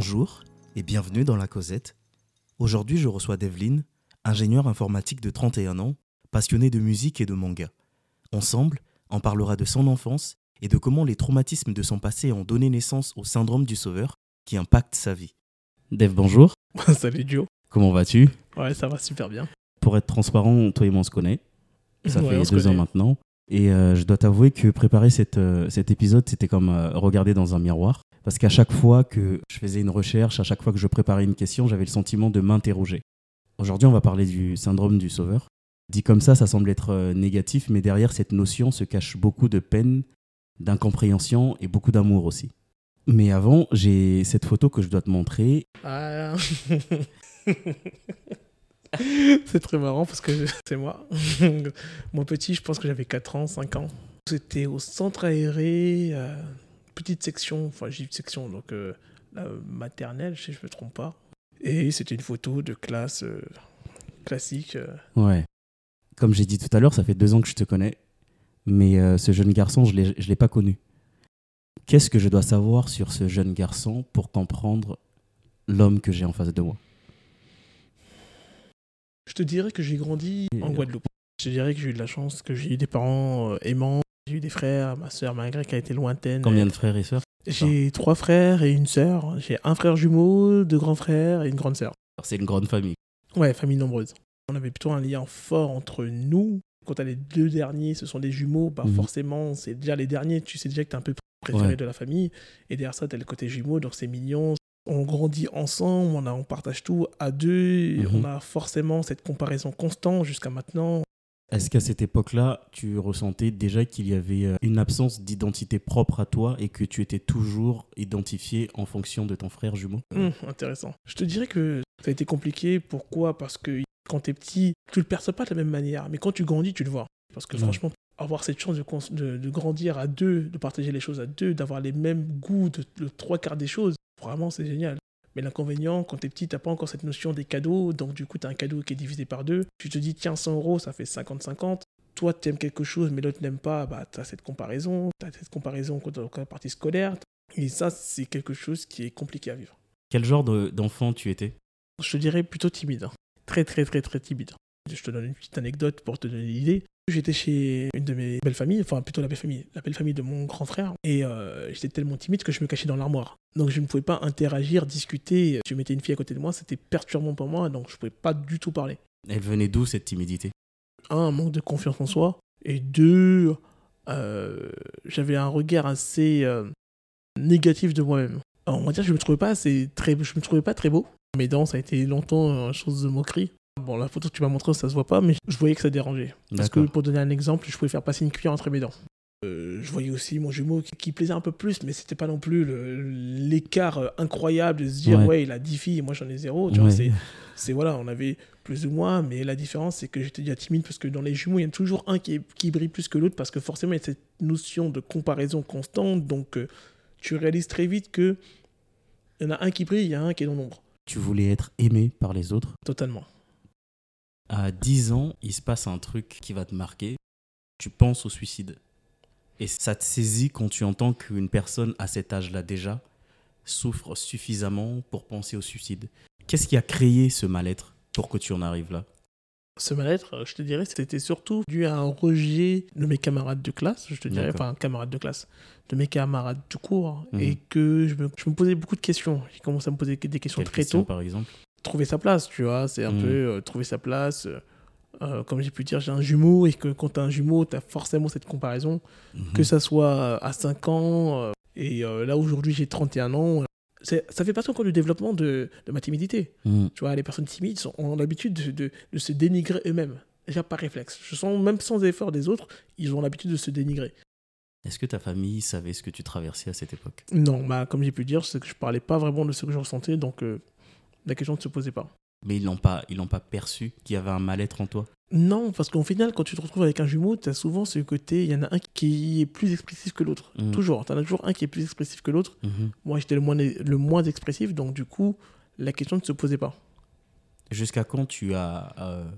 Bonjour et bienvenue dans La Causette. Aujourd'hui, je reçois Devlin, ingénieur informatique de 31 ans, passionné de musique et de manga. Ensemble, on parlera de son enfance et de comment les traumatismes de son passé ont donné naissance au syndrome du sauveur qui impacte sa vie. Dev, bonjour. Salut Joe. Comment vas-tu? Ouais, ça va super bien. Pour être transparent, toi et moi on se connaît. Ça Ouais, fait deux ans maintenant. Et euh, je dois t'avouer que préparer euh, cet épisode, c'était comme euh, regarder dans un miroir. Parce qu'à chaque fois que je faisais une recherche, à chaque fois que je préparais une question, j'avais le sentiment de m'interroger. Aujourd'hui, on va parler du syndrome du sauveur. Dit comme ça, ça semble être négatif, mais derrière cette notion se cache beaucoup de peine, d'incompréhension et beaucoup d'amour aussi. Mais avant, j'ai cette photo que je dois te montrer. Ah. c'est très marrant parce que c'est moi. Moi petit, je pense que j'avais 4 ans, 5 ans. C'était au centre aéré, euh, petite section, enfin j'ai une section, donc euh, la maternelle, si je ne me trompe pas. Et c'était une photo de classe euh, classique. Ouais. Comme j'ai dit tout à l'heure, ça fait deux ans que je te connais. Mais ce jeune garçon, je ne l'ai pas connu. Qu'est-ce que je dois savoir sur ce jeune garçon pour comprendre l'homme que j'ai en face de moi? Je te dirais que j'ai grandi en Guadeloupe. Je te dirais que j'ai eu de la chance, que j'ai eu des parents euh, aimants. J'ai eu des frères, ma soeur malgré qu'elle était lointaine. Combien de frères et sœurs? J'ai trois frères et une sœur. J'ai un frère jumeau, deux grands frères et une grande sœur. C'est une grande famille. Ouais, famille nombreuse. On avait plutôt un lien fort entre nous. Quand t'as les deux derniers, ce sont des jumeaux, bah Mhm. forcément, c'est déjà les derniers. Tu sais déjà que t'es un peu préféré Ouais. de la famille. Et derrière ça, t'as le côté jumeau, donc c'est mignon. On grandit ensemble, on, a, on partage tout à deux. Mhm. On a forcément cette comparaison constante jusqu'à maintenant. Est-ce qu'à cette époque-là, tu ressentais déjà qu'il y avait euh, une absence d'identité propre à toi et que tu étais toujours identifié en fonction de ton frère jumeau? Hum, intéressant. Je te dirais que ça a été compliqué. Pourquoi? Parce que quand t'es petit, tu le perçois pas de la même manière. Mais quand tu grandis, tu le vois. Parce que franchement, avoir cette chance de, cons- de, de grandir à deux, de partager les choses à deux, d'avoir les mêmes goûts de, de trois quarts des choses, vraiment, c'est génial. Mais l'inconvénient, quand t'es petit, t'as pas encore cette notion des cadeaux. Donc, du coup, t'as un cadeau qui est divisé par deux. Tu te dis, tiens, 100 euros, ça fait 50-50. Toi, t'aimes quelque chose, mais l'autre n'aime pas. Bah, t'as cette comparaison. T'as cette comparaison quand dans la partie scolaire. Et ça, c'est quelque chose qui est compliqué à vivre. Quel genre de- d'enfant tu étais? Je dirais plutôt timide. hein. Très, très, très, très timide. Je te donne une petite anecdote pour te donner l'idée. J'étais chez une de mes belles familles, enfin plutôt la belle famille, la belle famille de mon grand frère, et euh, j'étais tellement timide que je me cachais dans l'armoire. Donc je ne pouvais pas interagir, discuter. Tu mettais une fille à côté de moi, c'était perturbant pour moi, donc je ne pouvais pas du tout parler. Elle venait d'où cette timidité? Un, un manque de confiance en soi, et deux, euh, j'avais un regard assez euh, négatif de moi-même. On va dire que je me trouvais pas assez très, je me trouvais pas très beau. Mes dents, ça a été longtemps une chose de moquerie. Bon, la photo que tu m'as montrée, ça se voit pas, mais je voyais que ça dérangeait. Parce que pour donner un exemple, je pouvais faire passer une cuillère entre mes dents. Euh, je voyais aussi mon jumeau qui, qui plaisait un peu plus, mais c'était pas non plus l'écart euh, incroyable de se dire Ouais. ouais, il a 10 filles et moi j'en ai zéro. Tu vois, Ouais. c'est, c'est voilà, on avait plus ou moins, mais la différence c'est que j'étais déjà timide parce que dans les jumeaux il y en a toujours un qui, est- qui brille plus que l'autre parce que forcément il y a cette notion de comparaison constante, donc euh, tu réalises très vite que il y en a un qui brille, il y a un qui est dans l'ombre. Tu voulais être aimé par les autres? Totalement. À 10 ans, il se passe un truc qui va te marquer. Tu penses au suicide. Et ça te saisit quand tu entends qu'une personne à cet âge-là déjà souffre suffisamment pour penser au suicide. Qu'est-ce qui a créé ce mal-être pour que tu en arrives là? Ce mal-être, euh, je te dirais, c'était surtout dû à un rejet de mes camarades de classe, je te dirais, enfin, camarades de classe, de mes camarades court, Mhm. et que je me, je me posais beaucoup de questions. J'ai commencé à me poser des questions Quelle très question, tôt. par exemple? Trouver sa place, tu vois, c'est un Mhm. peu euh, trouver sa place. euh, euh, comme j'ai pu dire, j'ai un jumeau, et que quand tu as un jumeau, tu as forcément cette comparaison, Mhm. que ça soit à 5 ans, et là aujourd'hui j'ai 31 ans. ça fait partie encore du développement de, de ma timidité. Mhm. Tu vois, les personnes timides sont- ont l'habitude de, de- de se dénigrer eux-mêmes. Déjà par réflexe. Je sens, même sans effort des autres, ils ont l'habitude de se dénigrer. Est-ce que ta famille savait ce que tu traversais à cette époque? Non, bah, comme j'ai pu dire, c'est que je parlais pas vraiment de ce que je ressentais, donc euh, la question ne se posait pas. Mais ils n'ont pas, ils pas perçu qu'il y avait un mal-être en toi? Non, parce qu'au final, quand tu te retrouves avec un jumeau, tu as souvent ce côté, il y en a un qui est plus expressif que l'autre. Mhm. Toujours, tu en as toujours un qui est plus expressif que l'autre. Mhm. Moi, j'étais le moins, le moins expressif, donc du coup, la question ne se posait pas. Jusqu'à quand tu as euh,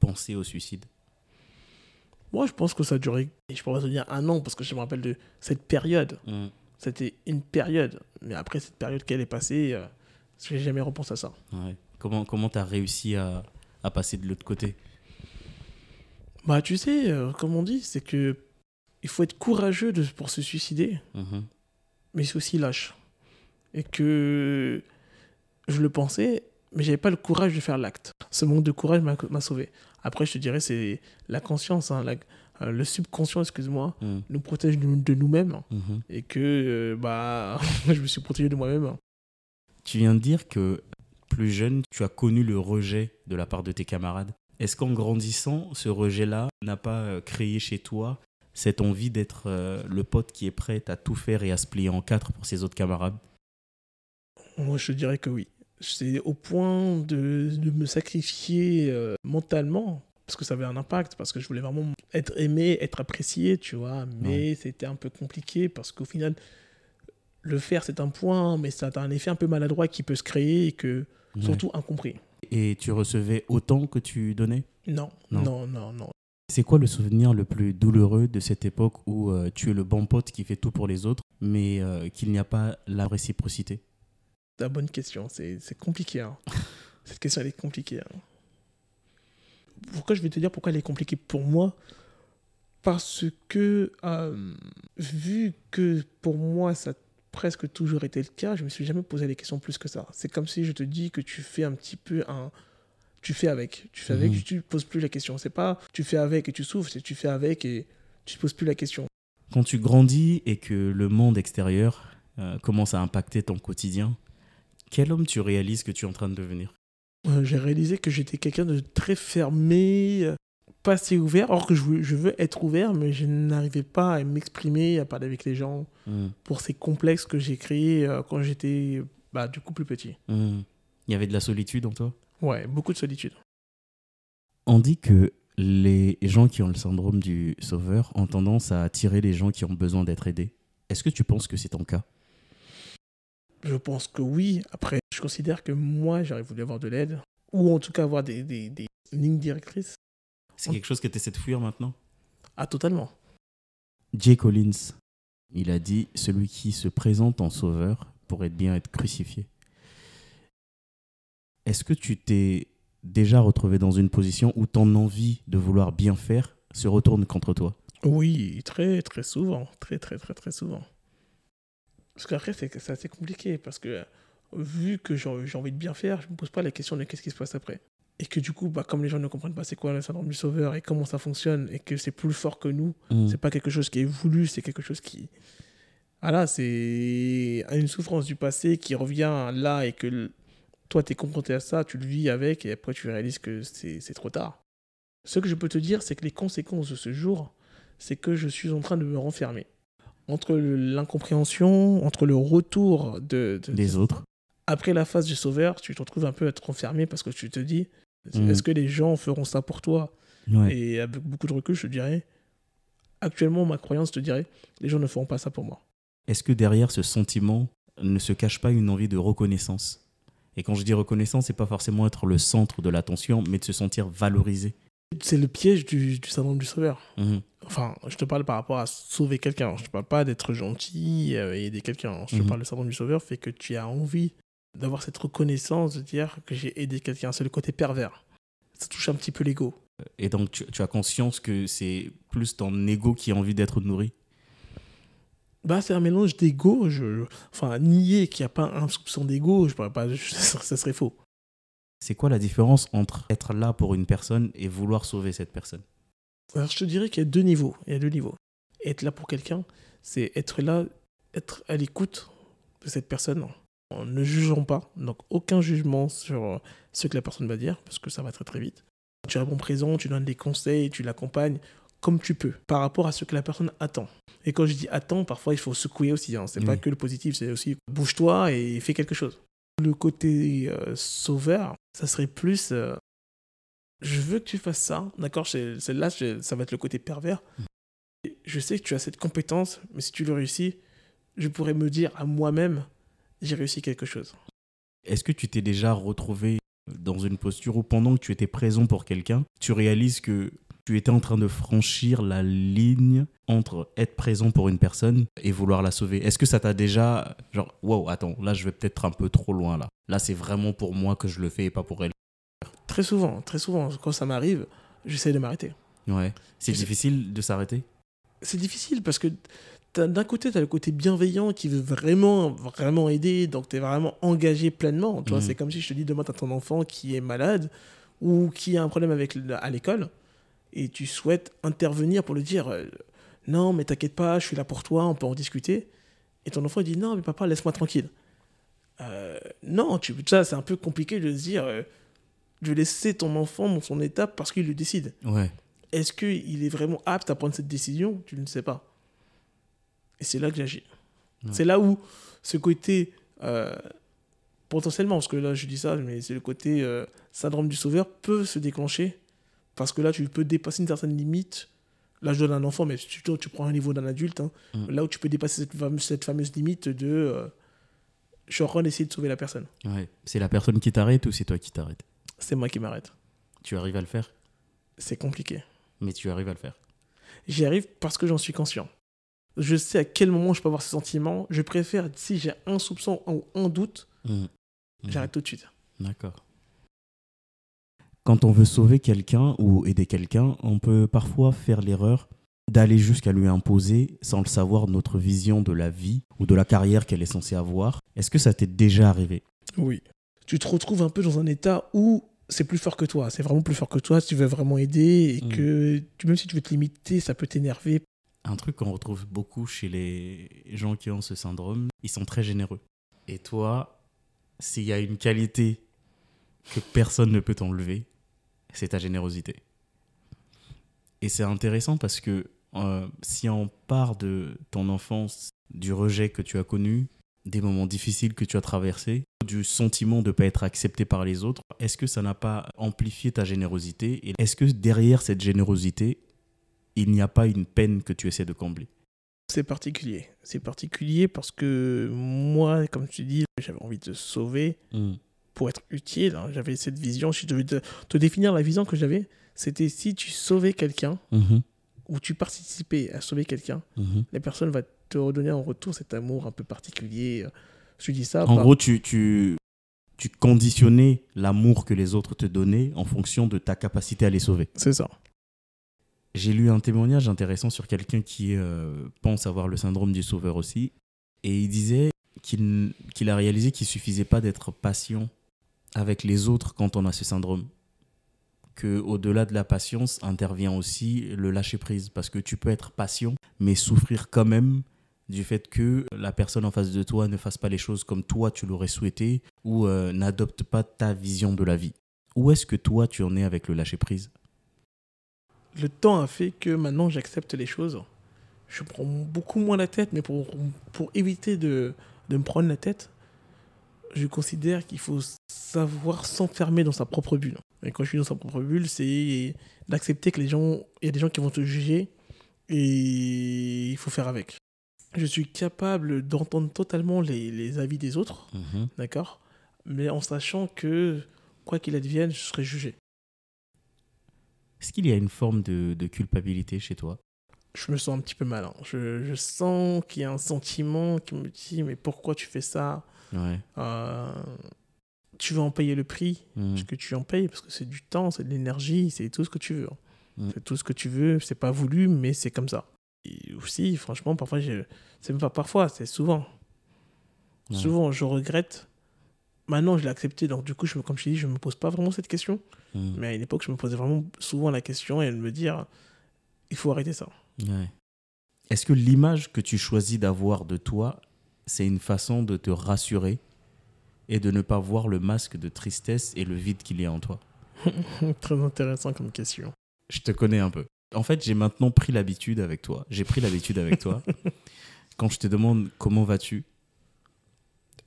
pensé au suicide? Moi, je pense que ça a duré, je pourrais te dire un an, parce que je me rappelle de cette période. Mhm. C'était une période. Mais après cette période qu'elle est passée, euh, je n'ai jamais repensé à ça. Ouais. Comment comment tu as réussi à, à passer de l'autre côté? Bah, tu sais, euh, comme on dit, c'est que il faut être courageux de, pour se suicider, Mhm. mais c'est aussi lâche. Et que je le pensais, mais j'avais pas le courage de faire l'acte. Ce manque de courage m'a sauvé. Après, je te dirais, c'est la conscience, hein, la- euh, le subconscient, excuse-moi, Mhm. nous protège de, de nous-mêmes. Mhm. Et que, euh, bah, je me suis protégé de moi-même. Tu viens de dire que plus jeune, tu as connu le rejet de la part de tes camarades. Est-ce qu'en grandissant, ce rejet-là n'a pas euh, créé chez toi cette envie d'être euh, le pote qui est prêt à tout faire et à se plier en quatre pour ses autres camarades? Moi, je dirais que oui. C'est au point de, de me sacrifier euh, mentalement, parce que ça avait un impact, parce que je voulais vraiment être aimé, être apprécié, tu vois. Mais c'était un peu compliqué, parce qu'au final, le faire, c'est un point, mais ça a un effet un peu maladroit qui peut se créer et que, surtout, incompris. Et tu recevais autant que tu donnais? Non, Non. non, non, non. C'est quoi le souvenir le plus douloureux de cette époque où euh, tu es le bon pote qui fait tout pour les autres, mais euh, qu'il n'y a pas la réciprocité? C'est la bonne question. C'est compliqué. hein. Cette question, elle est compliquée. hein. Pourquoi je vais te dire pourquoi elle est compliquée pour moi? Parce que, euh, vu que pour moi, ça presque toujours été le cas, je me suis jamais posé les questions plus que ça. C'est comme si je te dis que tu fais un petit peu un. Tu fais avec. Tu fais avec, Mhm. tu ne poses plus la question. C'est pas tu fais avec et tu souffres, c'est tu fais avec et tu ne poses plus la question. Quand tu grandis et que le monde extérieur euh, commence à impacter ton quotidien, quel homme tu réalises que tu es en train de devenir? Euh, j'ai réalisé que j'étais quelqu'un de très fermé, pas assez ouvert, alors que je veux, je veux être ouvert, mais je n'arrivais pas à m'exprimer, à parler avec les gens, Hmm. pour ces complexes que j'ai créés euh, quand j'étais bah, du coup plus petit. Hmm. Il y avait de la solitude en toi? Ouais, beaucoup de solitude. On dit que les gens qui ont le syndrome du sauveur ont tendance à attirer les gens qui ont besoin d'être aidés. Est-ce que tu penses que c'est ton cas? Je pense que oui. Après, je considère que moi, j'aurais voulu avoir de l'aide, ou en tout cas avoir des, des, des lignes directrices. C'est quelque chose que tu essaies de fuir maintenant? Ah, totalement. Jay Collins, il a dit Celui qui se présente en sauveur pourrait bien être crucifié. Est-ce que tu t'es déjà retrouvé dans une position où ton envie de vouloir bien faire se retourne contre toi? Oui, très, très souvent. Très, très, très, très souvent. Parce qu'après, c'est c'est assez compliqué. Parce que, vu que j'ai j'ai envie de bien faire, je ne me pose pas la question de qu'est-ce qui se passe après. Et que du coup, bah, comme les gens ne comprennent pas c'est quoi le syndrome du sauveur et comment ça fonctionne, et que c'est plus fort que nous, Hmm. c'est pas quelque chose qui est voulu, c'est quelque chose qui. Voilà, c'est une souffrance du passé qui revient là et que le- toi, tu es confronté à ça, tu le vis avec, et après, tu réalises que c'est trop tard. Ce que je peux te dire, c'est que les conséquences de ce jour, c'est que je suis en train de me renfermer. Entre l'incompréhension, entre le retour de, de- Des autres Après la phase du sauveur, tu te retrouves un peu à être renfermé parce que tu te dis, Mhm. est-ce que les gens feront ça pour toi? Ouais. Et avec beaucoup de recul, je te dirais, actuellement, ma croyance te dirait, les gens ne feront pas ça pour moi. Est-ce que derrière ce sentiment ne se cache pas une envie de reconnaissance? Et quand je dis reconnaissance, c'est pas forcément être le centre de l'attention, mais de se sentir valorisé. C'est le piège du, du syndrome du sauveur. Mhm. Enfin, je te parle par rapport à sauver quelqu'un. Je te parle pas d'être gentil euh, et aider quelqu'un. Je te Mhm. parle du syndrome du sauveur fait que tu as envie d'avoir cette reconnaissance, de dire que j'ai aidé quelqu'un. C'est le côté pervers. Ça touche un petit peu l'ego. Et donc, tu, tu as conscience que c'est plus ton ego qui a envie d'être nourri? Bah, c'est un mélange d'ego. Je... Enfin, nier qu'il n'y a pas un soupçon d'ego, je pourrais pas... ça serait faux. C'est quoi la différence entre être là pour une personne et vouloir sauver cette personne? Alors, je te dirais qu'il y a deux niveaux. Il y a deux niveaux. Être là pour quelqu'un, c'est être là, être à l'écoute de cette personne ne jugeant pas. Donc, aucun jugement sur euh, ce que la personne va dire, parce que ça va très très vite. Tu réponds présent, tu donnes des conseils, tu l'accompagnes comme tu peux, par rapport à ce que la personne attend. Et quand je dis attend, parfois il faut secouer aussi. Hein. C'est pas que le positif, c'est aussi bouge-toi et fais quelque chose. Le côté euh, sauveur, ça serait plus euh, je veux que tu fasses ça, d'accord Celle-là, ça va être le côté pervers. Et Je sais que tu as cette compétence, mais si tu le réussis, je pourrais me dire à moi-même, j'ai réussi quelque chose. Est-ce que tu t'es déjà retrouvé dans une posture où pendant que tu étais présent pour quelqu'un, tu réalises que tu étais en train de franchir la ligne entre être présent pour une personne et vouloir la sauver? Est-ce que ça t'a déjà genre wow, attends, là je vais peut-être un peu trop loin là. Là c'est vraiment pour moi que je le fais et pas pour elle. Très souvent, très souvent, quand ça m'arrive, j'essaie de m'arrêter. Ouais. C'est difficile de s'arrêter? C'est difficile parce que d'un côté, tu as le côté bienveillant qui veut vraiment, vraiment aider, donc tu es vraiment engagé pleinement. Mhm. c'est comme si je te dis demain, tu as ton enfant qui est malade ou qui a un problème avec à l'école et tu souhaites intervenir pour lui dire euh, non, mais t'inquiète pas, je suis là pour toi, on peut en discuter. Et ton enfant dit non, mais papa, laisse-moi tranquille. Euh, non, tu, ça, c'est un peu compliqué de se dire euh, de laisser ton enfant dans son état parce qu'il le décide. Ouais. Est-ce qu'il est vraiment apte à prendre cette décision? Tu ne sais pas. Et c'est là que j'agis. Ouais. C'est là où ce côté, euh, potentiellement, parce que là je dis ça, mais c'est le côté euh, syndrome du sauveur peut se déclencher. Parce que là, tu peux dépasser une certaine limite. Là, je donne un enfant, mais plutôt tu prends un niveau d'un adulte. hein. Mm. Là où tu peux dépasser cette fameuse, cette fameuse limite de. euh, je suis en train d'essayer de sauver la personne. Ouais. C'est la personne qui t'arrête ou c'est toi qui t'arrêtes C'est moi qui m'arrête. Tu arrives à le faire? C'est compliqué. Mais tu arrives à le faire. J'y arrive parce que j'en suis conscient. Je sais à quel moment je peux avoir ce sentiment. Je préfère, si j'ai un soupçon ou un doute, Mhm. j'arrête tout de suite. D'accord. Quand on veut sauver quelqu'un ou aider quelqu'un, on peut parfois faire l'erreur d'aller jusqu'à lui imposer, sans le savoir, notre vision de la vie ou de la carrière qu'elle est censée avoir. Est-ce que ça t'est déjà arrivé? Oui. Tu te retrouves un peu dans un état où c'est plus fort que toi. C'est vraiment plus fort que toi si tu veux vraiment aider et Mm. que même si tu veux te limiter, ça peut t'énerver. Un truc qu'on retrouve beaucoup chez les gens qui ont ce syndrome, ils sont très généreux. Et toi, s'il y a une qualité que personne ne peut t'enlever, c'est ta générosité. Et c'est intéressant parce que euh, si on part de ton enfance, du rejet que tu as connu, des moments difficiles que tu as traversés, du sentiment de ne pas être accepté par les autres, est-ce que ça n'a pas amplifié ta générosité? Et est-ce que derrière cette générosité, il n'y a pas une peine que tu essaies de combler C'est particulier. C'est particulier parce que moi, comme tu dis, j'avais envie de sauver pour être utile. hein. J'avais cette vision. Si je devais te, te définir la vision que j'avais, c'était si tu sauvais quelqu'un Mhm, ou tu participais à sauver quelqu'un, mhm. les personnes vont te redonner en retour cet amour un peu particulier. Je dis ça. En par- gros, tu, tu, tu conditionnais l'amour que les autres te donnaient en fonction de ta capacité à les sauver. c'est ça. J'ai lu un témoignage intéressant sur quelqu'un qui euh, pense avoir le syndrome du sauveur aussi. Et il disait qu'il a réalisé qu'il suffisait pas d'être patient avec les autres quand on a ce syndrome. Que au-delà de la patience intervient aussi le lâcher prise. Parce que tu peux être patient, mais souffrir quand même du fait que la personne en face de toi ne fasse pas les choses comme toi tu l'aurais souhaité ou euh, n'adopte pas ta vision de la vie. Où est-ce que toi tu en es avec le lâcher prise? Le temps a fait que maintenant j'accepte les choses. Je prends beaucoup moins la tête, mais pour, pour éviter de, de me prendre la tête, je considère qu'il faut savoir s'enfermer dans sa propre bulle. Et quand je suis dans sa propre bulle, c'est d'accepter que les gens, il y a des gens qui vont te juger et il faut faire avec. Je suis capable d'entendre totalement les, les avis des autres, d'accord? Mais en sachant que, quoi qu'il advienne, je serai jugé. Est-ce qu'il y a une forme de, de culpabilité chez toi? Je me sens un petit peu mal. hein. Je, je sens qu'il y a un sentiment qui me dit mais pourquoi tu fais ça? Ouais. Euh, Tu vas en payer le prix? Parce que tu en payes? Parce que c'est du temps, c'est de l'énergie, c'est tout ce que tu veux. hein. Mm. C'est tout ce que tu veux. C'est pas voulu, mais c'est comme ça. Et aussi, franchement, parfois, c'est même pas parfois, c'est souvent. Ouais. Souvent, je regrette. Maintenant, je l'ai accepté, donc du coup, je, me- comme je t'ai dit, je me pose pas vraiment cette question. Mm. Mais à une époque, je me posais vraiment souvent la question et de me dire, il faut arrêter ça. Ouais. Est-ce que l'image que tu choisis d'avoir de toi, c'est une façon de te rassurer et de ne pas voir le masque de tristesse et le vide qu'il y a en toi? Très intéressant comme question. Je te connais un peu. En fait, j'ai maintenant pris l'habitude avec toi. J'ai pris l'habitude avec toi. Quand je te demande comment vas-tu,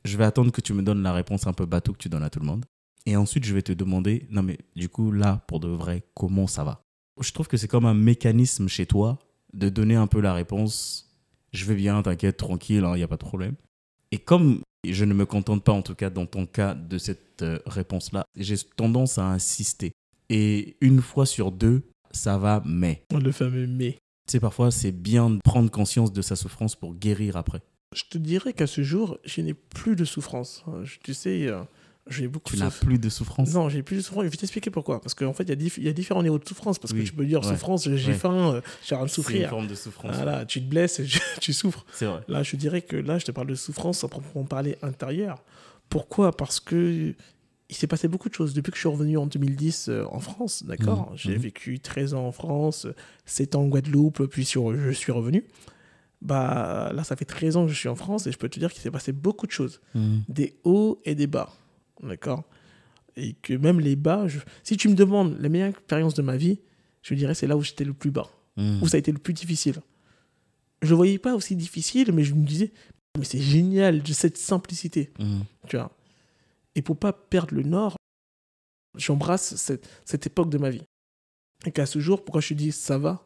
je vais attendre que tu me donnes la réponse un peu bateau que tu donnes à tout le monde. Et ensuite, je vais te demander, non mais du coup, là, pour de vrai, comment ça va? Je trouve que c'est comme un mécanisme chez toi de donner un peu la réponse, je vais bien, t'inquiète, tranquille, il n'y a pas de problème. Et comme je ne me contente pas, en tout cas dans ton cas, de cette euh, réponse-là, j'ai tendance à insister. Et une fois sur deux, ça va, mais. Le fameux mais. Tu sais, parfois, c'est bien de prendre conscience de sa souffrance pour guérir après. Je te dirais qu'à ce jour, je n'ai plus de souffrance. Je- Tu sais, euh, j'ai beaucoup Tu de n'as plus de souffrance. Non, j'ai plus de souffrance. Je vais t'expliquer pourquoi. Parce qu'en fait, il y, y a différents niveaux de souffrance. Parce Oui. que tu peux dire Ouais. souffrance, j'ai Ouais. faim, euh, j'ai rien de c'est une souffrir. forme de souffrance. Voilà, tu te blesses, et tu souffres. C'est vrai. Là, je dirais que là, je te parle de souffrance à proprement parler intérieure. Pourquoi? Parce que il s'est passé beaucoup de choses depuis que je suis revenu en 2010 euh, en France, d'accord? Mhm. J'ai Mhm. vécu 13 ans en France, 7 ans en Guadeloupe, puis sur, je suis revenu. Bah là, ça fait 13 ans que je suis en France et je peux te dire qu'il s'est passé beaucoup de choses, Mhm. des hauts et des bas, d'accord? Et que même les bas, je- si tu me demandes la meilleure expérience de ma vie, je dirais c'est là où j'étais le plus bas Mhm. où ça a été le plus difficile. Je le voyais pas aussi difficile, mais je me disais, mais c'est génial de cette simplicité, Mhm. tu vois? Et pour pas perdre le nord, j'embrasse cette, cette époque de ma vie. Et qu'à ce jour, pourquoi je te dis ça va?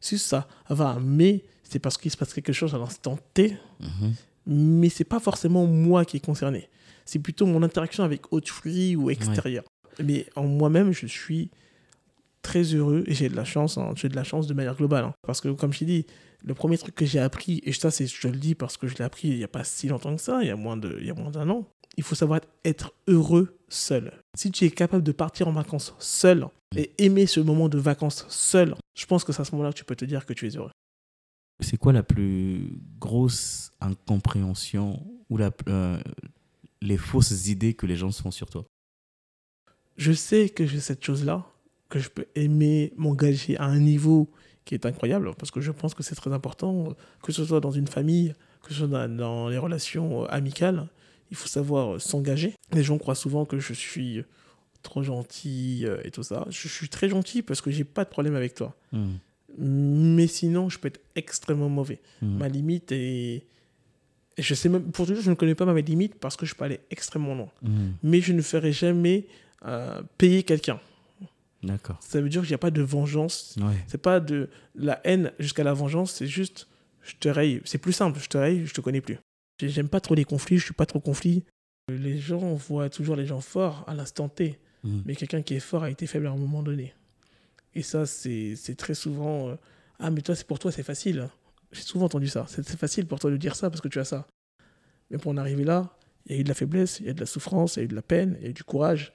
Si ça va, mais c'est parce qu'il se passe quelque chose à l'instant T, Mhm. mais c'est pas forcément moi qui est concerné. C'est plutôt mon interaction avec autrui ou extérieur. Mais en moi-même, je suis très heureux et j'ai de la chance, hein, j'ai de la chance de manière globale. hein. Parce que comme je t'ai dit, le premier truc que j'ai appris, et ça c'est, je le dis parce que je l'ai appris il n'y a pas si longtemps que ça, il y a moins, de, il y a moins d'un an, il faut savoir être heureux seul. Si tu es capable de partir en vacances seul et aimer ce moment de vacances seul, je pense que c'est à ce moment-là que tu peux te dire que tu es heureux. C'est quoi la plus grosse incompréhension ou la, euh, les fausses idées que les gens se font sur toi? Je sais que j'ai cette chose-là, que je peux aimer m'engager à un niveau qui est incroyable, parce que je pense que c'est très important, que ce soit dans une famille, que ce soit dans, les relations euh, amicales, il faut savoir euh, s'engager. Les gens croient souvent que je suis trop gentil et tout ça. Je suis très gentil parce que j'ai pas de problème avec toi. Mhm. Mais sinon, je peux être extrêmement mauvais. Mhm. Ma limite est... et Je sais même, pour dire, je ne connais pas ma limite parce que je peux aller extrêmement loin. Mhm. Mais je ne ferai jamais euh, payer quelqu'un. D'accord. Ça veut dire qu'il n'y a pas de vengeance. Ouais. C'est pas de la haine jusqu'à la vengeance. C'est juste, je te raye. C'est plus simple. Je te raye, je te connais plus. J'ai- J'aime pas trop les conflits. Je suis pas trop conflit. Les gens voient toujours les gens forts à l'instant T. Mhm. Mais quelqu'un qui est fort a été faible à un moment donné. Et ça, c'est très souvent. euh, ah, mais toi, c'est pour toi, c'est facile. J'ai souvent entendu ça. C'est facile pour toi de dire ça parce que tu as ça. Mais pour en arriver là, il y a eu de la faiblesse, il y a de la souffrance, il y a eu de la peine, il y a eu du courage.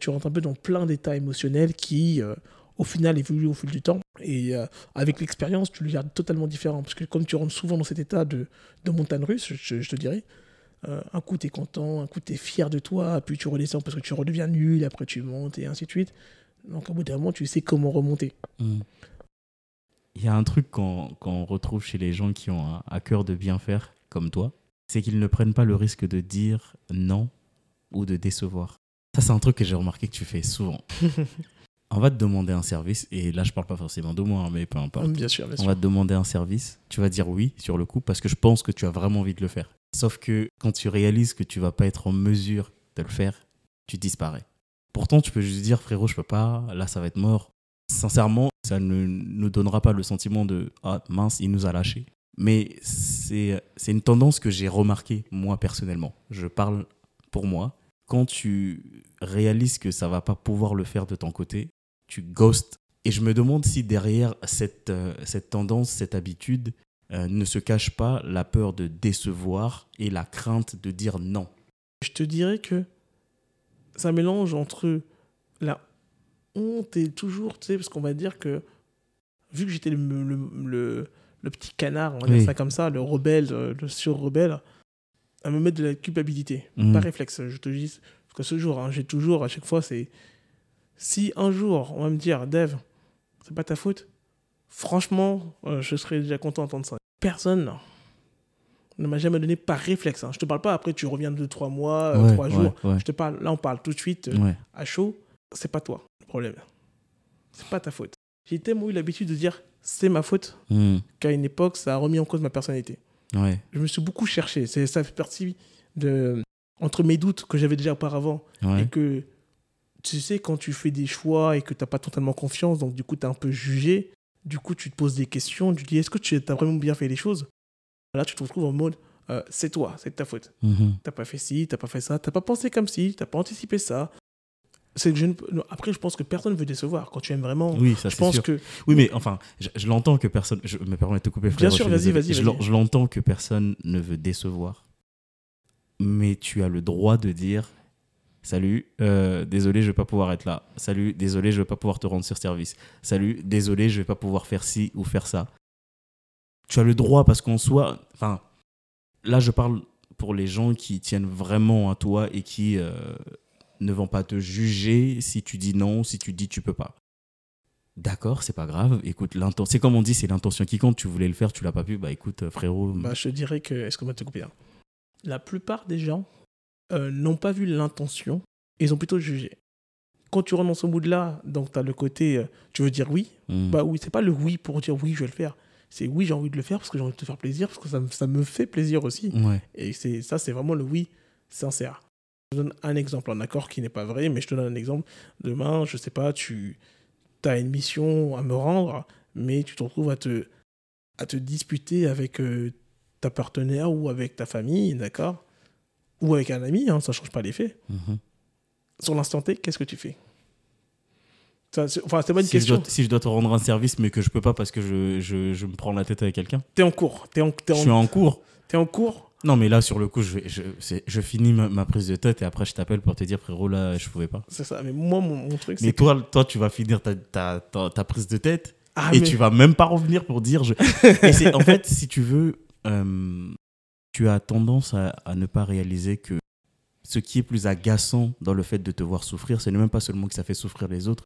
Tu rentres un peu dans plein d'états émotionnels qui, euh, au final, évoluent au fil du temps. Et euh, avec l'expérience, tu le gardes totalement différent. Parce que comme tu rentres souvent dans cet état de, montagne russe, je, te dirais, un coup, tu es content, un coup, tu es fier de toi, puis tu redescends parce que tu redeviens nul, après tu montes, et ainsi de suite. Donc, au bout d'un moment, tu sais comment remonter. Mhm. Il y a un truc qu'on retrouve chez les gens qui ont un- à cœur de bien faire, comme toi, c'est qu'ils ne prennent pas le risque de dire non ou de décevoir. Ça, c'est un truc que j'ai remarqué que tu fais souvent. On va te demander un service, et là, je parle pas forcément de moi, hein, mais peu importe. Bien sûr, bien On sûr. va te demander un service, tu vas dire oui sur le coup parce que je pense que tu as vraiment envie de le faire. Sauf que quand tu réalises que tu vas pas être en mesure de le faire, tu disparais. Pourtant, tu peux juste dire frérot, je peux pas, là ça va être mort. Sincèrement, ça ne nous donnera pas le sentiment de ah mince, il nous a lâchés. Mais c'est une tendance que j'ai remarquée moi personnellement. Je parle pour moi. Quand tu réalises que ça va pas pouvoir le faire de ton côté, tu ghostes et je me demande si derrière cette, euh, cette tendance, cette habitude, euh, ne se cache pas la peur de décevoir et la crainte de dire non. Je te dirais que ça mélange entre la honte et toujours, tu sais, parce qu'on va dire que, vu que j'étais le, le, le- le petit canard, on va Oui. dire ça comme ça, le rebelle, euh, le sur-rebelle, à me mettre de la culpabilité. Mhm. Pas réflexe, je te dis. Parce que ce jour, hein, j'ai toujours, à chaque fois, c'est. Si un jour, on va me dire, Dev, c'est pas ta faute, franchement, euh, je serais déjà content d'entendre ça. Personne ne m'a jamais donné par réflexe. hein. Je te parle pas après, tu reviens de trois mois, euh, trois ouais, jours. ouais. Je te parle, là, on parle tout de suite euh, à chaud. C'est pas toi le problème. C'est pas ta faute. J'ai tellement eu l'habitude de dire c'est ma faute Mhm. qu'à une époque, ça a remis en cause ma personnalité. Je me suis beaucoup cherché. Ça fait partie de. Entre mes doutes que j'avais déjà auparavant et que tu sais, quand tu fais des choix et que tu n'as pas totalement confiance, donc du coup, tu es un peu jugé, du coup, tu te poses des questions, tu te dis est-ce que tu as vraiment bien fait les choses? Là, tu te retrouves en mode euh, c'est toi, c'est de ta faute. Mhm. T'as pas fait ci, t'as pas fait ça, t'as pas pensé comme ci, t'as pas anticipé ça. c'est que je ne Après, je pense que personne ne veut décevoir. Quand tu aimes vraiment, Oui, ça je pense sûr. que. Oui, mais enfin, je, je l'entends que personne. Je me permets de te couper, frérot, sûr, je suis vas-y, vas-y, Je l'entends que personne ne veut décevoir. Mais tu as le droit de dire Salut, euh, désolé, je vais pas pouvoir être là. Salut, désolé, je vais pas pouvoir te rendre sur service. Salut, désolé, je vais pas pouvoir faire ci ou faire ça. Tu as le droit parce qu'en soi. Enfin, là, je parle pour les gens qui tiennent vraiment à toi et qui euh, ne vont pas te juger si tu dis non, si tu dis tu peux pas. D'accord, c'est pas grave. Écoute, c'est comme on dit, c'est l'intention qui compte. Tu voulais le faire, tu l'as pas pu. Bah écoute, euh, frérot. Bah, je dirais que. Est-ce qu'on va te couper hein? La plupart des gens euh, n'ont pas vu l'intention, ils ont plutôt jugé. Quand tu rentres dans ce mood-là, donc tu as le côté. euh, tu veux dire oui? Hmm. Bah oui, c'est pas le oui pour dire oui, je vais le faire. C'est oui, j'ai envie de le faire parce que j'ai envie de te faire plaisir, parce que ça, me- ça me fait plaisir aussi. ouais. Et c'est ça, c'est vraiment le oui sincère. Je donne un exemple, un accord qui n'est pas vrai, mais je te donne un exemple. Demain, je sais pas, tu as une mission à me rendre, mais tu te retrouves à te, à te disputer avec euh, ta partenaire ou avec ta famille, d'accord? Ou avec un ami, hein, ça change pas les faits. Mhm. Sur l'instant T, qu'est-ce que tu fais? Enfin, c'est pas une Si je, dois, si je dois te rendre un service, mais que je peux pas parce que je, je, je me prends la tête avec quelqu'un, T'es en cours. T'es en, t'es je en, suis en cours. t'es en cours? Non, mais là, sur le coup, je, je, c'est- je finis ma, ma prise de tête et après, je t'appelle pour te dire, frérot, là, je pouvais pas. C'est ça. Mais moi, mon, mon truc, c'est Mais que- toi, toi, tu vas finir ta, ta, ta, ta prise de tête Ah, et mais- tu vas même pas revenir pour dire. Je... Et c'est- en fait, si tu veux, euh, tu as tendance à, à ne pas réaliser que ce qui est plus agaçant dans le fait de te voir souffrir, ce n'est même pas seulement que ça fait souffrir les autres,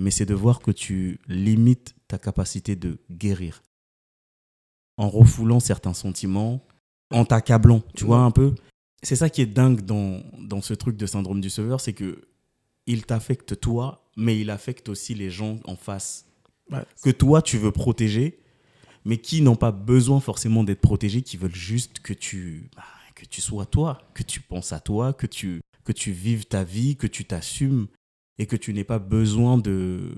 mais c'est de voir que tu limites ta capacité de guérir. En refoulant certains sentiments, en t'accablant, tu vois un peu. C'est ça qui est dingue dans, dans ce truc de syndrome du sauveur, c'est que il t'affecte toi, mais il affecte aussi les gens en face Ouais. que toi tu veux protéger, mais qui n'ont pas besoin forcément d'être protégés, qui veulent juste que tu, bah, que tu sois toi, que tu penses à toi, que tu, que tu vives ta vie, que tu t'assumes et que tu n'aies pas besoin de...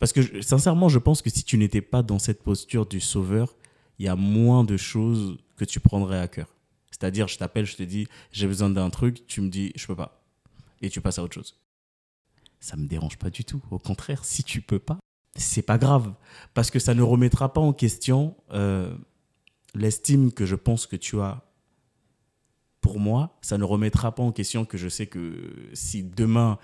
Parce que sincèrement, je pense que si tu n'étais pas dans cette posture du sauveur, il y a moins de choses que tu prendrais à cœur. C'est-à-dire, je t'appelle, je te dis, j'ai besoin d'un truc, tu me dis, je peux pas. Et tu passes à autre chose. Ça me dérange pas du tout. Au contraire, si tu peux pas, c'est pas grave. Parce que ça ne remettra pas en question euh, l'estime que je pense que tu as pour moi. Ça ne remettra pas en question que je sais que si demain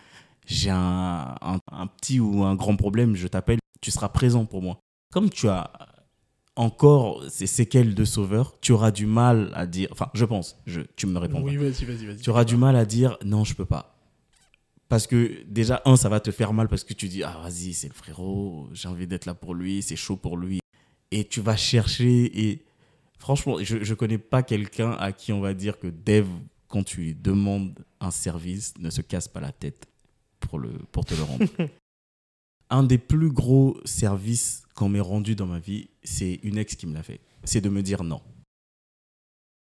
j'ai un, un- un petit ou un grand problème, je t'appelle, tu seras présent pour moi. Comme tu as encore ces séquelles de sauveur, tu auras du mal à dire, enfin je pense, je, tu me réponds. Oui, vas-y, vas-y, vas-y. Tu auras du mal à dire non, je peux pas. Parce que déjà, un, ça va te faire mal parce que tu dis, ah vas-y, c'est le frérot, j'ai envie d'être là pour lui, c'est chaud pour lui. Et tu vas chercher et franchement, je ne connais pas quelqu'un à qui on va dire que Dev, quand tu lui demandes un service, ne se casse pas la tête pour, le, te le rendre. un des plus gros services qu'on m'ait rendu dans ma vie, c'est une ex qui me l'a fait. C'est de me dire non.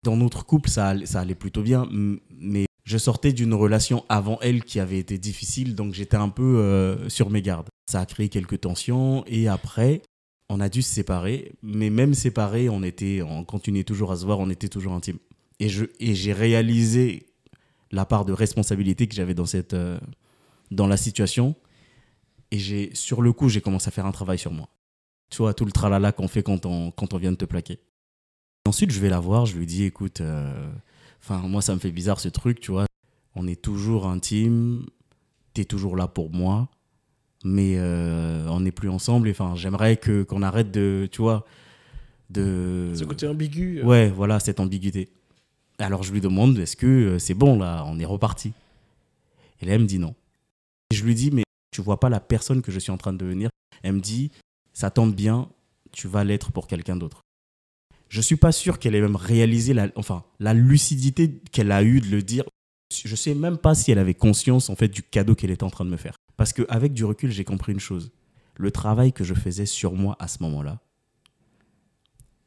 Dans notre couple, ça, allait- plutôt bien, mais je sortais d'une relation avant elle qui avait été difficile, donc j'étais un peu euh, sur mes gardes. Ça a créé quelques tensions, et après, on a dû se séparer, mais même séparés, on, était, on continuait toujours à se voir, on était toujours intimes. Et et j'ai réalisé la part de responsabilité que j'avais dans, cette, euh, dans la situation, et j'ai, sur le coup, j'ai commencé à faire un travail sur moi. Tu vois, tout le tralala qu'on fait quand on, quand on vient de te plaquer. Ensuite, je vais la voir, je lui dis, écoute, euh, moi, ça me fait bizarre ce truc, tu vois. On est toujours intime, t'es toujours là pour moi, mais euh, on n'est plus ensemble. et, Enfin, j'aimerais que qu'on arrête de, tu vois, de. Ce côté ambigu. euh, Ouais, voilà, cette ambiguïté. Alors je lui demande, est-ce que euh, c'est bon là, on est reparti? Et là, elle me dit non. Je lui dis, mais tu vois pas la personne que je suis en train de devenir Elle me dit, ça tombe bien, tu vas l'être pour quelqu'un d'autre. Je suis pas sûr qu'elle ait même réalisé la, enfin, la lucidité qu'elle a eue de le dire. Je sais même pas si elle avait conscience en fait du cadeau qu'elle était en train de me faire. Parce qu'avec du recul, j'ai compris une chose. Le travail que je faisais sur moi à ce moment-là,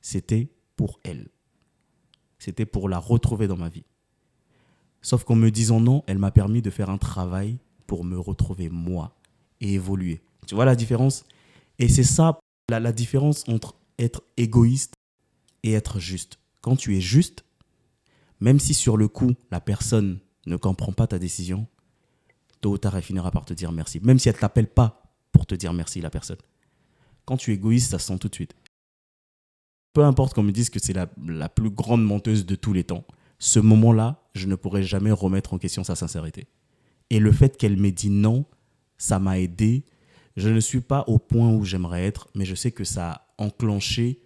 c'était pour elle. C'était pour la retrouver dans ma vie. Sauf qu'en me disant non, elle m'a permis de faire un travail pour me retrouver moi et évoluer. Tu vois la différence? Et c'est ça la, différence entre être égoïste et être juste. Quand tu es juste, même si sur le coup, la personne ne comprend pas ta décision, tôt ou tard, elle finira par te dire merci. Même si elle ne t'appelle pas pour te dire merci, la personne. Quand tu es égoïste, ça se sent tout de suite. Peu importe qu'on me dise que c'est la, la plus grande menteuse de tous les temps, ce moment-là, je ne pourrai jamais remettre en question sa sincérité. Et le fait qu'elle m'ait dit non, ça m'a aidé. Je ne suis pas au point où j'aimerais être, mais je sais que ça a enclenché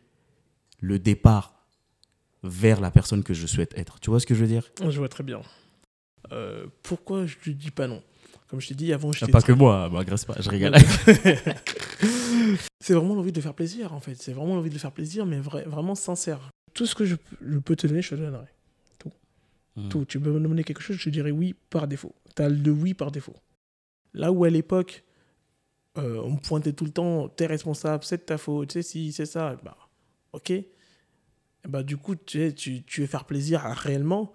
le départ vers la personne que je souhaite être. Tu vois ce que je veux dire? Je vois très bien. Euh, pourquoi je ne dis pas non? Comme je t'ai dit avant, je Pas que moi, m'agresse pas, je rigole. c'est vraiment l'envie de faire plaisir, en fait. C'est vraiment l'envie de faire plaisir, mais vraiment sincère. Tout ce que je, je, peux te donner, je te donnerai. Tout. Hmm. Tout. Tu peux me demander quelque chose, je te dirai oui par défaut. Tu as le oui par défaut. Là où à l'époque, euh, on me pointait tout le temps, t'es responsable, c'est de ta faute, c'est si, c'est ça, bah, ok. bah, du coup, tu, tu, tu veux faire plaisir réellement,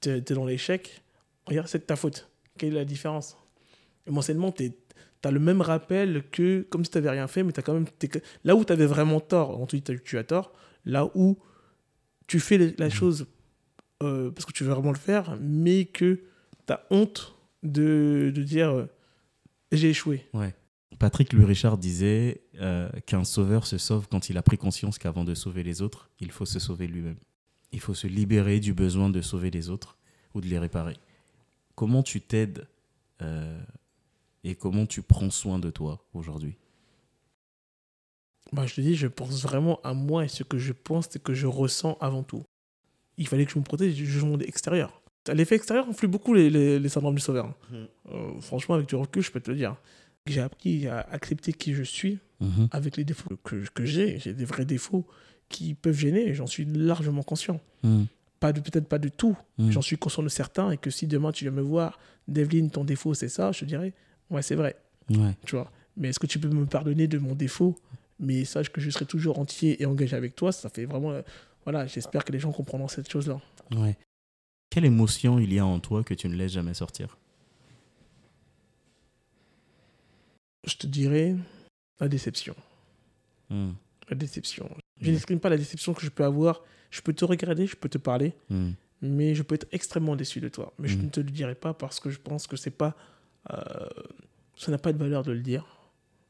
tu es, dans l'échec, regarde, c'est de ta faute. Quelle est la différence? Émotionnellement, tu as le même rappel que comme si tu n'avais rien fait, mais as quand même, là où tu avais vraiment tort, ensuite tu as tort, là où tu fais la mmh. chose euh, parce que tu veux vraiment le faire, mais que tu as honte de, de dire euh, j'ai échoué. Ouais. Patrick Louis Richard disait euh, qu'un sauveur se sauve quand il a pris conscience qu'avant de sauver les autres, il faut se sauver lui-même. Il faut se libérer du besoin de sauver les autres ou de les réparer. Comment tu t'aides et comment tu prends soin de toi aujourd'hui? Bah, Je te dis, je pense vraiment à moi et ce que je pense, c'est que je ressens avant tout. Il fallait que je me protège du monde extérieur. L'effet extérieur influe beaucoup les, les, syndromes du sauveur. Mmh. Euh, franchement, avec du recul, je peux te le dire. J'ai appris à accepter qui je suis mmh. avec les défauts que, que j'ai. J'ai des vrais défauts qui peuvent gêner, j'en suis largement conscient. Mmh. Pas de peut-être pas de tout, j'en suis conscient de certains et que si demain tu viens me voir, Devlin, ton défaut c'est ça, je te dirais, ouais, c'est vrai. Ouais. Tu vois. Mais est-ce que tu peux me pardonner de mon défaut? Mais sache que je serai toujours entier et engagé avec toi. Ça fait vraiment. Voilà, j'espère que les gens comprendront cette chose-là. Ouais. Quelle émotion il y a en toi que tu ne laisses jamais sortir? Je te dirais la déception. Hmm. La déception. Je n'exprime pas la déception que je peux avoir. Je peux te regarder, je peux te parler, hmm. mais je peux être extrêmement déçu de toi. Mais je hmm. ne te le dirai pas parce que je pense que c'est pas, euh, ça n'a pas de valeur de le dire.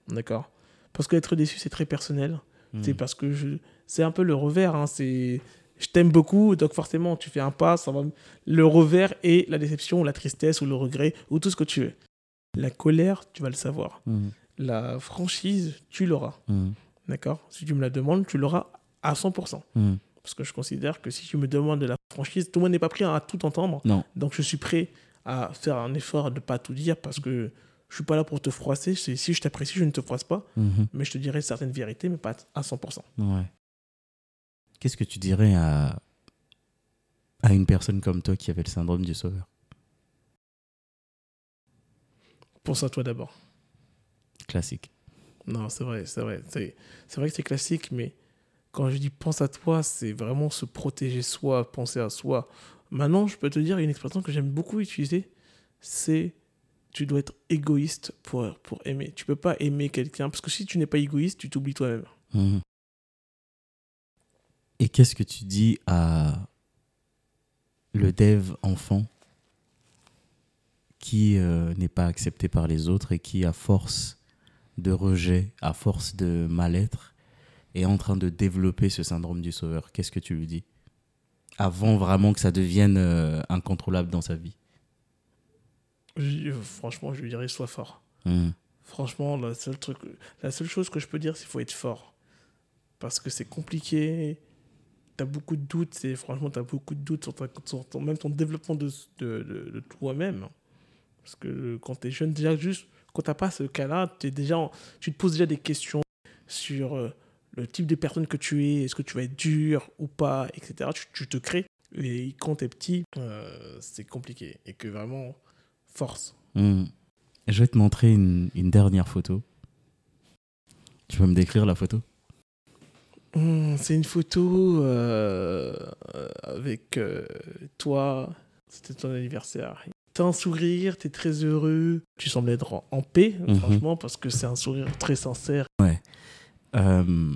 D'accord? Parce qu'être déçu, c'est très personnel. C'est parce que je... c'est un peu le revers. Hein. C'est je t'aime beaucoup, donc forcément tu fais un pas, ça va... le revers et la déception, la tristesse ou le regret ou tout ce que tu veux. La colère, tu vas le savoir. Mmh. La franchise, tu l'auras. Mmh. D'accord? Si tu me la demandes, tu l'auras à 100%. Mmh. Parce que je considère que si tu me demandes de la franchise, tout le monde n'est pas prêt à tout entendre. Non. Donc je suis prêt à faire un effort de ne pas tout dire parce que je suis pas là pour te froisser. Si je t'apprécie, je ne te froisse pas. Mais je te dirai certaines vérités, mais pas à 100%. Ouais. Qu'est-ce que tu dirais à, à une personne comme toi qui avait le syndrome du sauveur? Pense à toi d'abord. Classique. Non, c'est vrai, c'est vrai. C'est, vrai que c'est classique, mais quand je dis pense à toi, c'est vraiment se protéger soi, penser à soi. Maintenant, je peux te dire une expression que j'aime beaucoup utiliser, c'est tu dois être égoïste pour, pour aimer. Tu peux pas aimer quelqu'un, parce que si tu n'es pas égoïste, tu t'oublies toi-même. Mmh. Et qu'est-ce que tu dis à le dev enfant qui euh, n'est pas accepté par les autres et qui, à force de rejet, à force de mal-être, est en train de développer ce syndrome du sauveur? Qu'est-ce que tu lui dis? Avant vraiment que ça devienne euh, incontrôlable dans sa vie Franchement, je lui dirais sois fort. Mmh. Franchement, la seule, truc, la seule chose que je peux dire, c'est qu'il faut être fort. Parce que c'est compliqué as beaucoup de doutes, et franchement, tu as beaucoup de doutes sur, ton, même ton développement de, de, toi-même. Parce que quand tu es jeune, déjà, juste quand tu n'as pas ce cas-là, tu te poses déjà des questions sur euh, le type de personne que tu es, est-ce que tu vas être dur ou pas, etc. Tu, te crées. Et quand tu es petit, euh, c'est compliqué. Et que vraiment, force. Hmm. Je vais te montrer une, une dernière photo. Tu peux me décrire la photo? Hmm, c'est une photo euh, avec euh, toi. C'était ton anniversaire. T'as un sourire, t'es très heureux. Tu sembles être en, paix, mhm. franchement, parce que c'est un sourire très sincère. Ouais. Euh,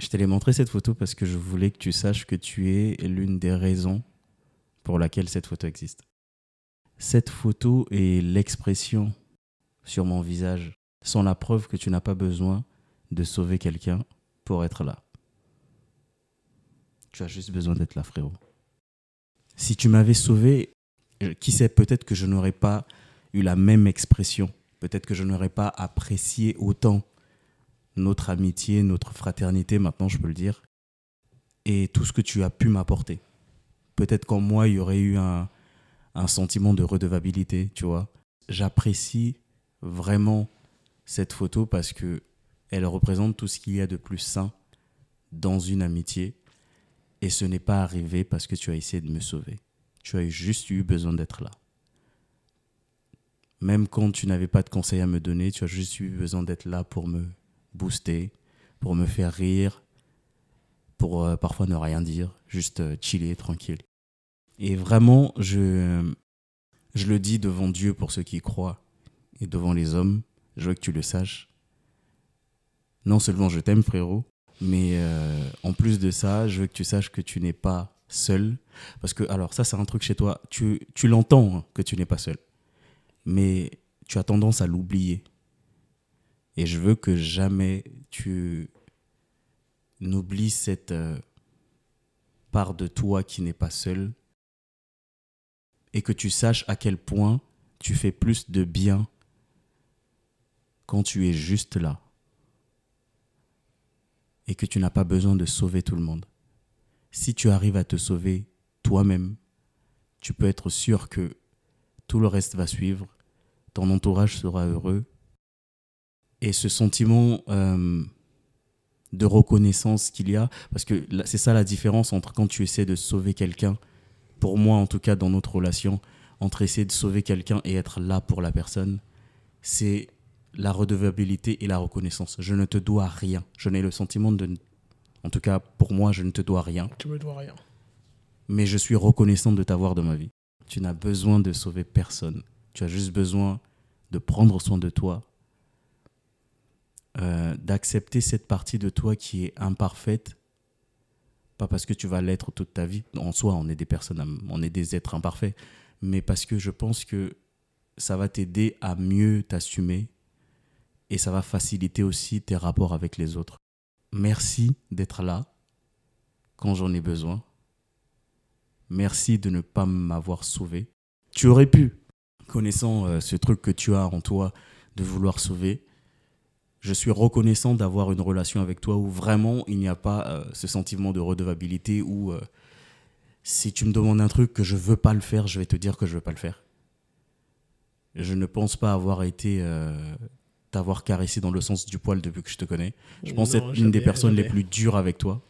je t'allais montrer cette photo parce que je voulais que tu saches que tu es l'une des raisons pour laquelle cette photo existe. cette photo et l'expression sur mon visage sont la preuve que tu n'as pas besoin de sauver quelqu'un pour être là. Tu as juste besoin d'être là, frérot. Si tu m'avais sauvé, qui sait, peut-être que je n'aurais pas eu la même expression. Peut-être que je n'aurais pas apprécié autant notre amitié, notre fraternité, maintenant je peux le dire, et tout ce que tu as pu m'apporter. Peut-être qu'en moi, il y aurait eu un, un sentiment de redevabilité, tu vois. J'apprécie vraiment cette photo parce que elle représente tout ce qu'il y a de plus sain dans une amitié. Et ce n'est pas arrivé parce que tu as essayé de me sauver. Tu as juste eu besoin d'être là. Même quand tu n'avais pas de conseils à me donner, tu as juste eu besoin d'être là pour me booster, pour me faire rire, pour euh, parfois ne rien dire, juste euh, chiller, tranquille. Et vraiment, je, je le dis devant Dieu pour ceux qui croient et devant les hommes, je veux que tu le saches. Non seulement je t'aime, frérot, mais euh, en plus de ça, je veux que tu saches que tu n'es pas seul. Parce que, alors, ça, c'est un truc chez toi. Tu, l'entends hein, que tu n'es pas seul. Mais tu as tendance à l'oublier. Et je veux que jamais tu n'oublies cette euh, part de toi qui n'est pas seul. Et que tu saches à quel point tu fais plus de bien quand tu es juste là et que tu n'as pas besoin de sauver tout le monde. Si tu arrives à te sauver toi-même, tu peux être sûr que tout le reste va suivre, ton entourage sera heureux et ce sentiment euh, de reconnaissance qu'il y a, parce que c'est ça la différence entre quand tu essaies de sauver quelqu'un, pour moi en tout cas dans notre relation, entre essayer de sauver quelqu'un et être là pour la personne, c'est la redevabilité et la reconnaissance. Je ne te dois rien. Je n'ai le sentiment de... En tout cas, pour moi, je ne te dois rien. Tu me dois rien. Mais je suis reconnaissant de t'avoir dans ma vie. Tu n'as besoin de sauver personne. Tu as juste besoin de prendre soin de toi, euh, d'accepter cette partie de toi qui est imparfaite, pas parce que tu vas l'être toute ta vie. En soi, on est des personnes, on est des êtres imparfaits, mais parce que je pense que ça va t'aider à mieux t'assumer, et ça va faciliter aussi tes rapports avec les autres. Merci d'être là quand j'en ai besoin. Merci de ne pas m'avoir sauvé. Tu aurais pu, connaissant euh, ce truc que tu as en toi de vouloir sauver, je suis reconnaissant d'avoir une relation avec toi où vraiment il n'y a pas euh, ce sentiment de redevabilité où euh, si tu me demandes un truc que je veux pas le faire, je vais te dire que je veux pas le faire. Je ne pense pas avoir été t'avoir caressé dans le sens du poil depuis que je te connais. Je pense être une des personnes les plus dures avec toi.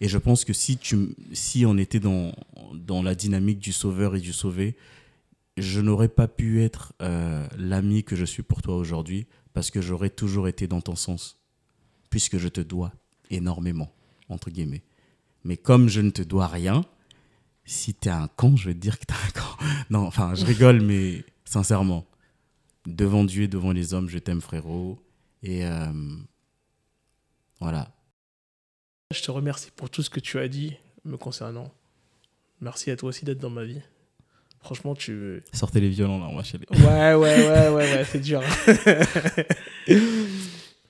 Et je pense que si, tu, si on était dans, dans la dynamique du sauveur et du sauvé, je n'aurais pas pu être euh, l'ami que je suis pour toi aujourd'hui parce que j'aurais toujours été dans ton sens, puisque je te dois énormément, entre guillemets. Mais comme je ne te dois rien, si tu es un con, je vais te dire que tu es un con. Non, enfin, je rigole, mais sincèrement, devant Dieu et devant les hommes, je t'aime frérot. Et euh, voilà. Je te remercie pour tout ce que tu as dit me concernant. Merci à toi aussi d'être dans ma vie. Franchement, tu. Sortez les violons là, on va chialer. Ouais, ouais, ouais, ouais, ouais, c'est dur.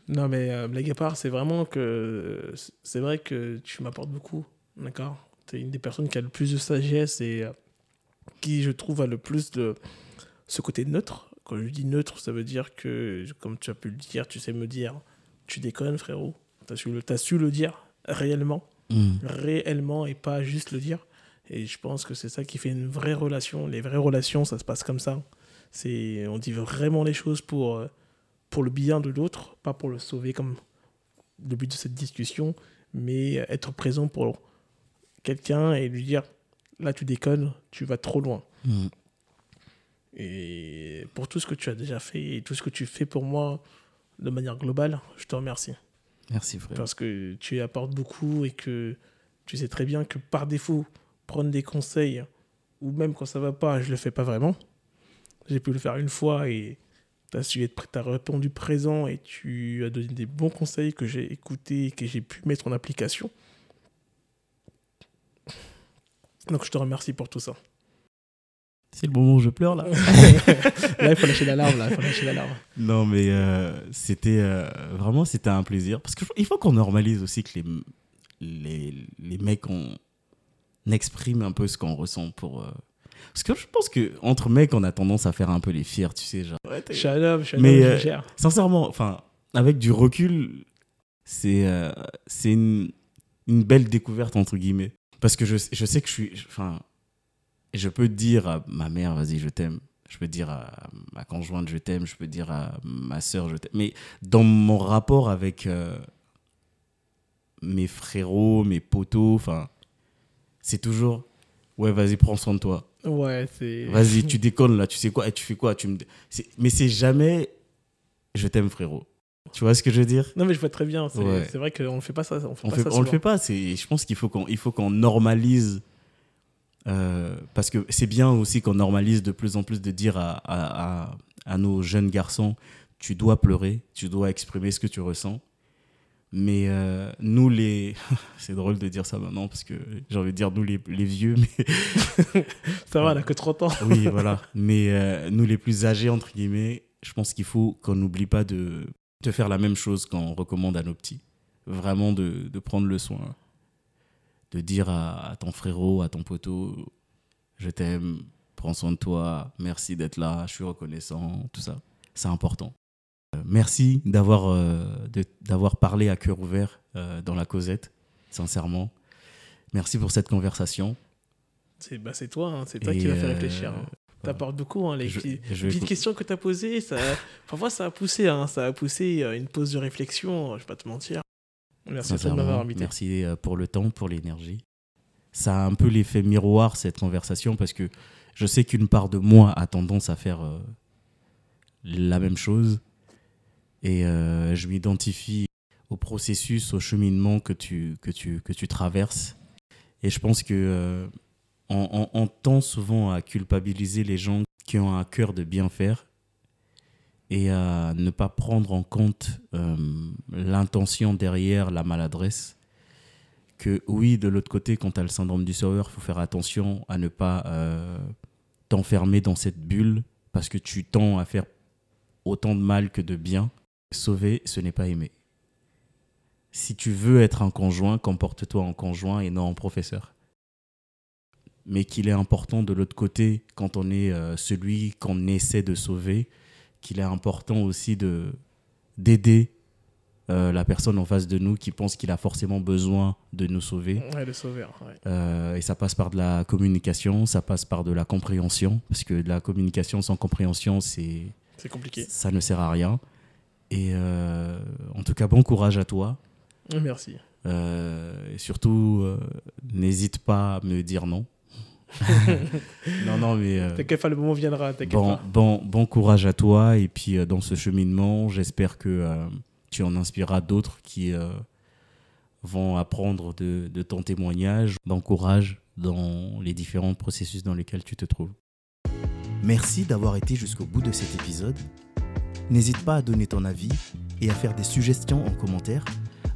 non, mais euh, blague à part, c'est vraiment que. C'est vrai que tu m'apportes beaucoup, d'accord? Tu es une des personnes qui a le plus de sagesse et euh, qui, je trouve, a le plus de ce côté neutre quand je dis neutre, ça veut dire que, comme tu as pu le dire, tu sais me dire, tu déconnes, frérot. Tu as, su le, as su le dire réellement. Mm. Réellement et pas juste le dire. Et je pense que c'est ça qui fait une vraie relation. Les vraies relations, ça se passe comme ça. C'est, on dit vraiment les choses pour, euh, pour le bien de l'autre, pas pour le sauver comme le but de cette discussion, mais être présent pour quelqu'un et lui dire là tu déconnes, tu vas trop loin. Mm. Et pour tout ce que tu as déjà fait et tout ce que tu fais pour moi de manière globale, je te remercie. Merci frère. Parce que tu apportes beaucoup et que tu sais très bien que par défaut, prendre des conseils, ou même quand ça va pas, je le fais pas vraiment. J'ai pu le faire une fois et tu as, su être, as répondu présent et tu as donné des bons conseils que j'ai écoutés et que j'ai pu mettre en application. Donc je te remercie pour tout ça. C'est le moment où je pleure là. là, il faut lâcher la larme. Là, il faut lâcher la larme. Non, mais euh, c'était euh, vraiment c'était un plaisir parce qu'il faut qu'on normalise aussi que les les, les mecs on exprime un peu ce qu'on ressent pour. euh, Parce que je pense que entre mecs, on a tendance à faire un peu les fiers, tu sais, genre. ouais, t'es- Je suis un homme, je suis un Mais, homme, euh, je gère. Sincèrement, enfin, avec du recul, c'est euh, c'est une, une belle découverte entre guillemets. Parce que je, je sais que je suis, enfin, je peux dire à ma mère, vas-y, je t'aime. Je peux dire à ma conjointe, je t'aime. Je peux dire à ma soeur, je t'aime. Mais dans mon rapport avec euh, mes frérots, mes potos, enfin, c'est toujours, ouais, vas-y, prends soin de toi. Ouais, c'est. Vas-y, tu déconnes là, tu sais quoi, et tu fais quoi tu me... Mais c'est jamais je t'aime frérot. Tu vois ce que je veux dire? Non, mais je vois très bien. C'est Ouais. vrai qu'on ne fait pas ça. On, fait On pas fait, ça on le fait pas, c'est je pense qu'il faut qu'on il faut qu'on normalise euh, parce que c'est bien aussi qu'on normalise de plus en plus de dire à, à, à, à nos jeunes garçons tu dois pleurer, tu dois exprimer ce que tu ressens. Mais euh, nous les c'est drôle de dire ça maintenant parce que j'ai envie de dire nous les, les vieux mais Ça va, on a que 30 ans. Oui, voilà. Mais euh, nous, les plus âgés, entre guillemets, je pense qu'il faut qu'on n'oublie pas de, de faire la même chose qu'on recommande à nos petits. Vraiment de, de prendre le soin. De dire à, à ton frérot, à ton poteau, je t'aime, prends soin de toi, merci d'être là, je suis reconnaissant, tout ça. C'est important. Euh, merci d'avoir euh, de- d'avoir parlé à cœur ouvert euh, dans la causette, sincèrement. Merci pour cette conversation. C'est bah, c'est toi, hein, c'est toi Et, qui faire euh, réfléchir. hein. T'apportes beaucoup, hein, les, je- je petites questions que tu as posées. Ça, parfois, ça a poussé, hein, ça a poussé euh, une pause de réflexion, je vais pas te mentir. Merci à toi de Sincèrement, m'avoir invité. Merci euh, pour le temps, pour l'énergie. Ça a un peu l'effet miroir, cette conversation, parce que je sais qu'une part de moi a tendance à faire euh, la même chose. Et euh, je m'identifie au processus, au cheminement que tu, que tu, que tu traverses. Et je pense que euh, on, on- on tend souvent à culpabiliser les gens qui ont un cœur de bien faire et à ne pas prendre en compte euh, l'intention derrière la maladresse. Que oui, de l'autre côté, quand tu as le syndrome du sauveur, il faut faire attention à ne pas euh, t'enfermer dans cette bulle parce que tu tends à faire autant de mal que de bien. Sauver, ce n'est pas aimer. Si tu veux être un conjoint, comporte-toi en conjoint et non en professeur. Mais qu'il est important de l'autre côté, quand on est euh, celui qu'on essaie de sauver, qu'il est important aussi de d'aider euh, la personne en face de nous qui pense qu'il a forcément besoin de nous sauver. Ouais, le sauveur. ouais. Euh, et ça passe par de la communication, ça passe par de la compréhension, parce que de la communication sans compréhension, c'est C'est compliqué. ça ne sert à rien. Et euh, en tout cas, bon courage à toi. Merci. Euh, et surtout, n'hésite pas à me dire non. non, non, mais euh, T'inquiète pas, le moment viendra. Bon, pas. bon, bon courage à toi. Et puis, euh, dans ce cheminement, j'espère que euh, tu en inspireras d'autres qui euh, vont apprendre de, de ton témoignage. Bon courage dans les différents processus dans lesquels tu te trouves. Merci d'avoir été jusqu'au bout de cet épisode. N'hésite pas à donner ton avis et à faire des suggestions en commentaire,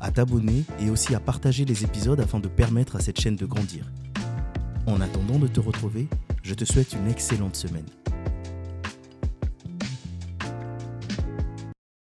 à t'abonner et aussi à partager les épisodes afin de permettre à cette chaîne de grandir. En attendant de te retrouver, je te souhaite une excellente semaine.